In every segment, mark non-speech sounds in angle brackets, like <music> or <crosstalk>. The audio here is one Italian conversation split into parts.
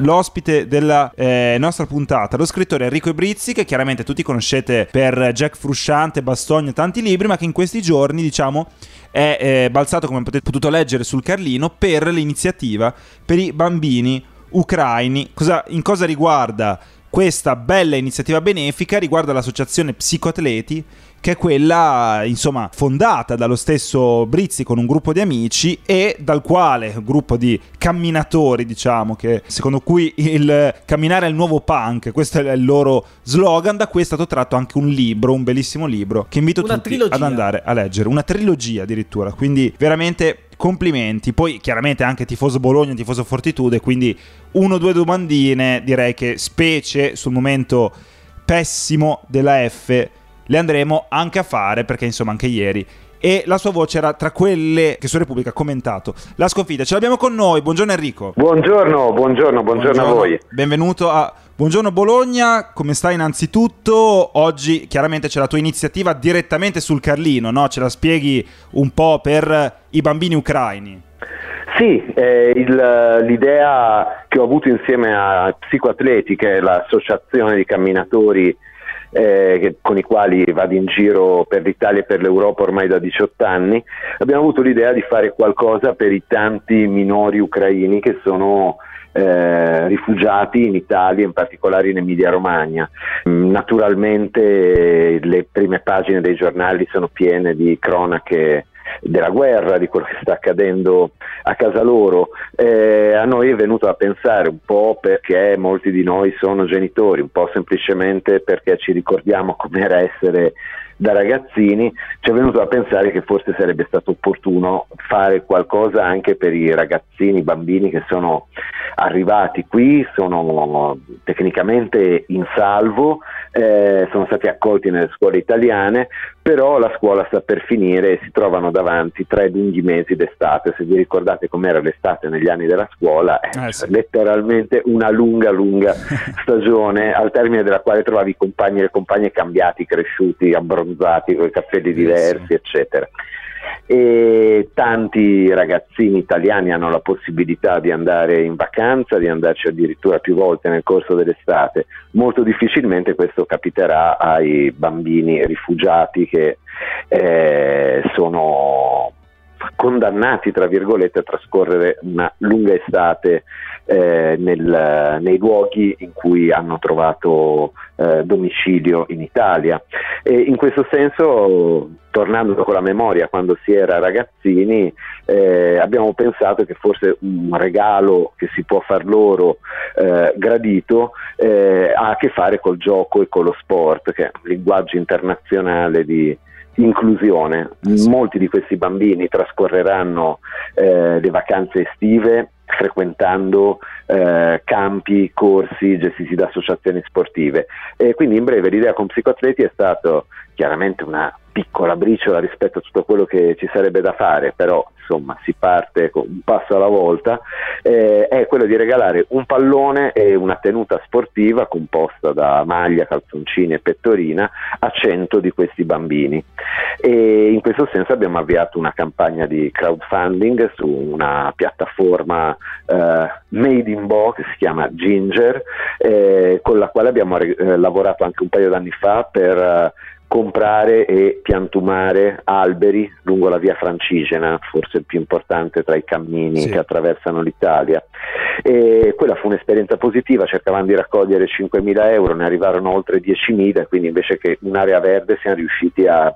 l'ospite della eh, nostra puntata, lo scrittore Enrico Ibrizzi, che chiaramente tutti conoscete per Jack Frusciante, Bastogno tanti libri, ma che in questi giorni, diciamo, è eh, balzato, come potete potuto leggere sul Carlino, per l'iniziativa per i bambini ucraini. Cosa, in cosa riguarda questa bella iniziativa benefica? Riguarda l'associazione Psicoatleti che è quella insomma fondata dallo stesso Brizzi con un gruppo di amici e dal quale un gruppo di camminatori diciamo che secondo cui il camminare è il nuovo punk questo è il loro slogan da cui è stato tratto anche un libro un bellissimo libro che invito Una tutti trilogia. ad andare a leggere una trilogia addirittura quindi veramente complimenti poi chiaramente anche tifoso Bologna tifoso Fortitude quindi uno o due domandine direi che specie sul momento pessimo della F le andremo anche a fare perché insomma anche ieri e la sua voce era tra quelle che su Repubblica ha commentato la sconfitta. Ce l'abbiamo con noi, buongiorno Enrico. Buongiorno, buongiorno, buongiorno, a voi. Benvenuto a Buongiorno Bologna, come stai innanzitutto? Oggi chiaramente c'è la tua iniziativa direttamente sul Carlino, no? Ce la spieghi un po' per i bambini ucraini. Sì, eh, il- l'idea che ho avuto insieme a Psicoatleti, che è l'associazione di camminatori eh, con i quali vado in giro per l'Italia e per l'Europa ormai da 18 anni, abbiamo avuto l'idea di fare qualcosa per i tanti minori ucraini che sono eh, rifugiati in Italia, in particolare in Emilia Romagna. Mm, Naturalmente eh, le prime pagine dei giornali sono piene di cronache della guerra, di quello che sta accadendo a casa loro. Eh, a noi è venuto a pensare un po' perché molti di noi sono genitori, un po' semplicemente perché ci ricordiamo com'era essere da ragazzini, ci è venuto a pensare che forse sarebbe stato opportuno fare qualcosa anche per i ragazzini, i bambini che sono arrivati qui, sono tecnicamente in salvo, eh, sono stati accolti nelle scuole italiane, però la scuola sta per finire e si trovano davanti tre lunghi mesi d'estate. Se vi ricordate com'era l'estate negli anni della scuola, è Eh, sì. letteralmente una lunga, lunga <laughs> stagione al termine della quale trovavi i compagni e le compagne cambiati, cresciuti, abbronzati, con i capelli diversi, eccetera. E tanti ragazzini italiani hanno la possibilità di andare in vacanza, di andarci addirittura più volte nel corso dell'estate. Molto difficilmente questo capiterà ai bambini rifugiati che eh, sono condannati, tra virgolette, a trascorrere una lunga estate eh, nel- nei luoghi in cui hanno trovato eh, domicilio in Italia. E in questo senso, tornando con la memoria quando si era ragazzini, eh, abbiamo pensato che forse un regalo che si può far loro eh, gradito eh, ha a che fare col gioco e con lo sport, che è un linguaggio internazionale di inclusione. Molti di questi bambini trascorreranno eh, le vacanze estive frequentando eh, campi, corsi gestiti da associazioni sportive. E quindi in breve l'idea con Psicoatleti è stato chiaramente una piccola briciola rispetto a tutto quello che ci sarebbe da fare, però insomma si parte con un passo alla volta, eh, è quello di regalare un pallone e una tenuta sportiva composta da maglia, calzoncini e pettorina a 100 di questi bambini. E in questo senso abbiamo avviato una campagna di crowdfunding su una piattaforma eh, made in Bo che si chiama Ginger, eh, con la quale abbiamo eh, lavorato anche un paio d'anni fa per eh, comprare e piantumare alberi lungo la via Francigena, forse il più importante tra i cammini Sì. che attraversano l'Italia. E quella fu un'esperienza positiva, cercavamo di raccogliere 5.000 euro, ne arrivarono oltre 10.000, quindi invece che un'area verde siamo riusciti a,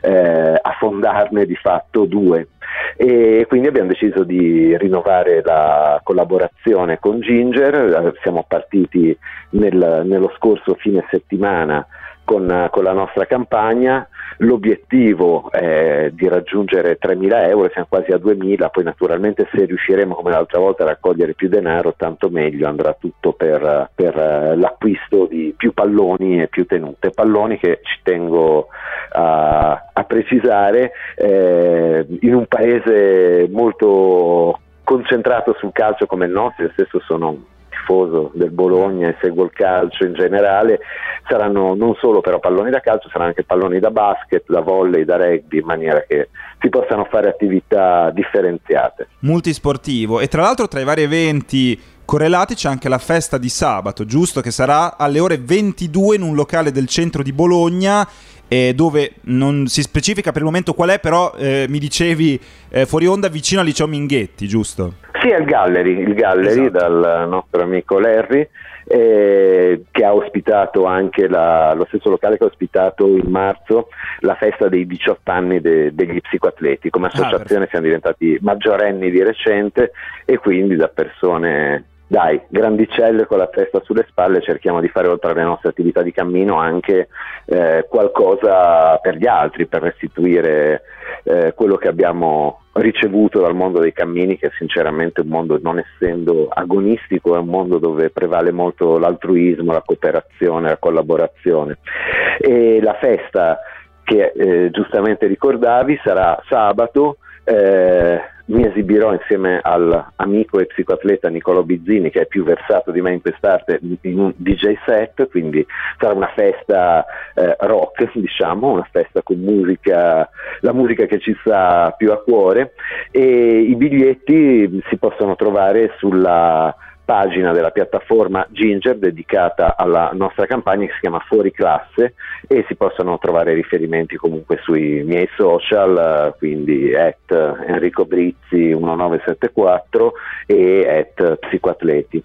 eh, a fondarne di fatto due. E quindi abbiamo deciso di rinnovare la collaborazione con Ginger, eh, siamo partiti nel- nello scorso fine settimana con, con la nostra campagna. L'obiettivo è di raggiungere 3.000 euro, siamo quasi a 2.000, poi naturalmente se riusciremo come l'altra volta a raccogliere più denaro, tanto meglio, andrà tutto per, per, eh, l'acquisto di più palloni e più tenute. Palloni che ci tengo a, a precisare, eh, in un paese molto concentrato sul calcio come il nostro, io stesso sono tifoso del Bologna e seguo il calcio in generale, saranno non solo però palloni da calcio, saranno anche palloni da basket, da volley, da rugby, in maniera che si possano fare attività differenziate. Multisportivo e tra l'altro tra i vari eventi correlati c'è anche la festa di sabato, giusto? Che sarà alle ore 22 in un locale del centro di Bologna eh, dove non si specifica per il momento qual è, però eh, mi dicevi eh, fuori onda vicino al liceo Minghetti, giusto? Sì, è il Gallery, il Gallery esatto. dal nostro amico Larry. Eh, che ha ospitato anche la, lo stesso locale che ha ospitato in marzo la festa dei 18 anni de, degli psicoatleti. Come ah, associazione ah, siamo diventati maggiorenni di recente e quindi da persone dai, grandicelle con la testa sulle spalle, cerchiamo di fare oltre alle nostre attività di cammino anche eh, qualcosa per gli altri, per restituire eh, quello che abbiamo ricevuto dal mondo dei cammini, che sinceramente è un mondo, non essendo agonistico, è un mondo dove prevale molto l'altruismo, la cooperazione, la collaborazione. E la festa che eh, giustamente ricordavi sarà sabato. Eh, mi esibirò insieme all'amico e psicoatleta Niccolò Bizzini che è più versato di me in quest'arte in un DJ set, quindi sarà una festa eh, rock, <laughs> diciamo, una festa con musica, la musica che ci sta più a cuore. E i biglietti si possono trovare sulla pagina della piattaforma Ginger dedicata alla nostra campagna che si chiama Fuori Classe e si possono trovare riferimenti comunque sui miei social, quindi at Enrico Brizzi 1974 e at Psicoatleti.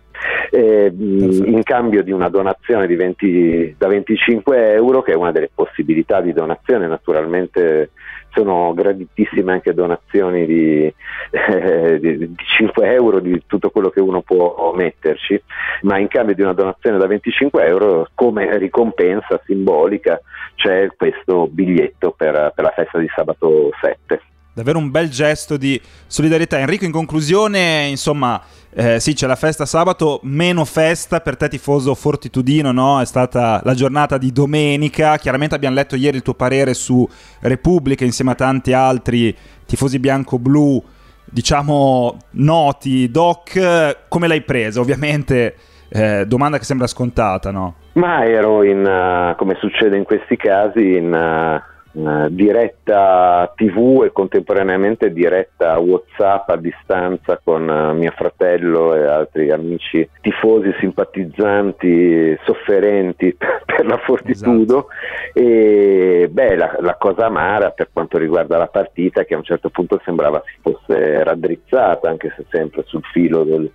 Eh, in cambio di una donazione di 20, da 25 euro, che è una delle possibilità di donazione naturalmente sono graditissime anche donazioni di, eh, di, di, 5 euro di tutto quello che uno può metterci, ma in cambio di una donazione da 25 euro come ricompensa simbolica c'è questo biglietto per, per la festa di sabato 7 davvero un bel gesto di solidarietà. Enrico, in conclusione, insomma, eh, sì, c'è la festa sabato, meno festa per te tifoso fortitudino, no? È stata la giornata di domenica. Chiaramente abbiamo letto ieri il tuo parere su Repubblica insieme a tanti altri tifosi bianco-blu, diciamo noti. Doc, come l'hai presa? Ovviamente eh, domanda che sembra scontata, no? Ma ero in, uh, come succede in questi casi, in... Uh diretta tv e contemporaneamente diretta whatsapp a distanza con uh, mio fratello e altri amici tifosi, simpatizzanti, sofferenti <laughs> per la Fortitudo esatto. e beh la, la, cosa amara per quanto riguarda la partita che a un certo punto sembrava si fosse raddrizzata anche se sempre sul filo del,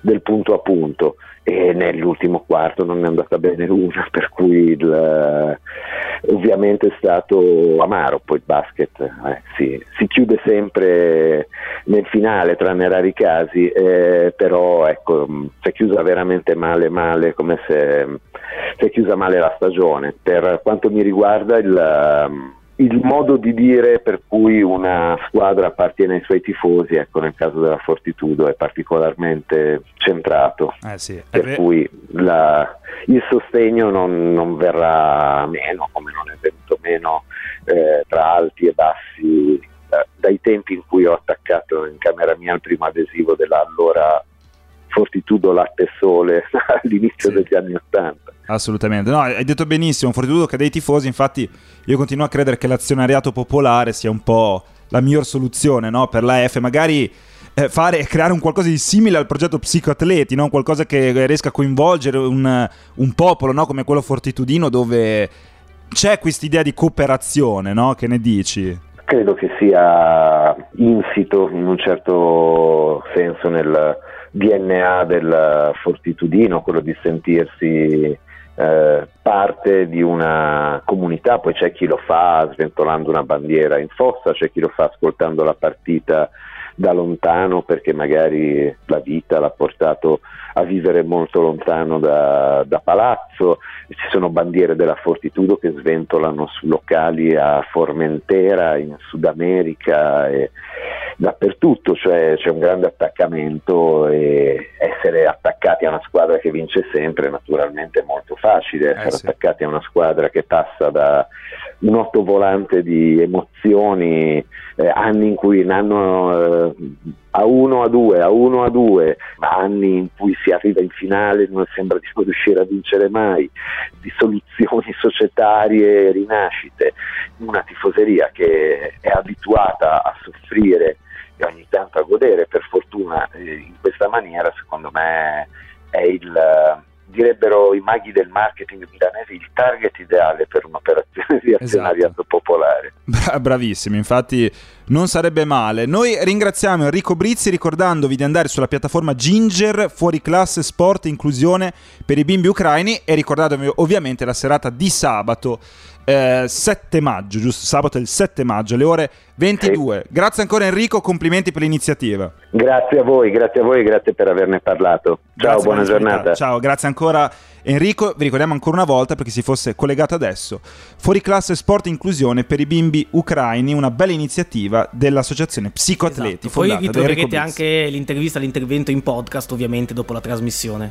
del punto a punto e nell'ultimo quarto non è andata bene una per cui il, ovviamente è stato amaro poi il basket eh, sì, si chiude sempre nel finale tranne rari casi eh, però ecco si è chiusa veramente male male come se si è chiusa male la stagione. Per quanto mi riguarda il il modo di dire per cui una squadra appartiene ai suoi tifosi, ecco, nel caso della Fortitudo è particolarmente centrato, eh sì, per ve- cui la, il sostegno non, non, verrà meno, come non è venuto meno eh, tra alti e bassi da, dai tempi in cui ho attaccato in camera mia il primo adesivo della allora Fortitudo Latte Sole <laughs> all'inizio sì. degli anni Ottanta. Assolutamente, no, hai detto benissimo, Fortitudo che dei tifosi, infatti io continuo a credere che l'azionariato popolare sia un po' la miglior soluzione no? per la F, magari eh, fare, creare un qualcosa di simile al progetto Psicoatleti, no? qualcosa che riesca a coinvolgere un, un popolo no? come quello fortitudino dove c'è questa idea di cooperazione, no? che ne dici? Credo che sia insito in un certo senso nel DNA del fortitudino, quello di sentirsi eh, parte di una comunità, poi c'è chi lo fa sventolando una bandiera in fossa, c'è chi lo fa ascoltando la partita da lontano perché magari la vita l'ha portato a vivere molto lontano da, da palazzo, ci sono bandiere della Fortitudo che sventolano su locali a Formentera, in Sud America e dappertutto, cioè c'è un grande attaccamento e essere attaccati a una squadra che vince sempre naturalmente è molto facile, essere eh sì. attaccati a una squadra che passa da un ottovolante di emozioni, eh, anni in cui in anno eh, a 1 a 2, a 1 a 2, anni in cui si arriva in finale e non sembra di riuscire a vincere mai, di soluzioni <laughs> societarie, rinascite, una tifoseria che è abituata a soffrire e ogni tanto a godere, per fortuna eh, in questa maniera secondo me è il direbbero i maghi del marketing milanese il target ideale per un'operazione di azionariato esatto. Popolare. Bravissimo, infatti non sarebbe male. Noi ringraziamo Enrico Brizzi ricordandovi di andare sulla piattaforma Ginger fuori classe sport e inclusione per i bimbi ucraini e ricordatevi ovviamente la serata di sabato eh, 7 maggio, giusto? Sabato il 7 maggio alle ore 22. Sì. Grazie ancora Enrico, complimenti per l'iniziativa. Grazie a voi, grazie a voi, grazie per averne parlato. Ciao, grazie buona giornata. Ciao, grazie ancora Enrico. Vi ricordiamo ancora una volta per chi si fosse collegato adesso. Fuori classe sport e inclusione per i bimbi ucraini, una bella iniziativa dell'associazione Psicoatleti. Esatto. Poi ritroverete anche l'intervista, l'intervento in podcast ovviamente dopo la trasmissione.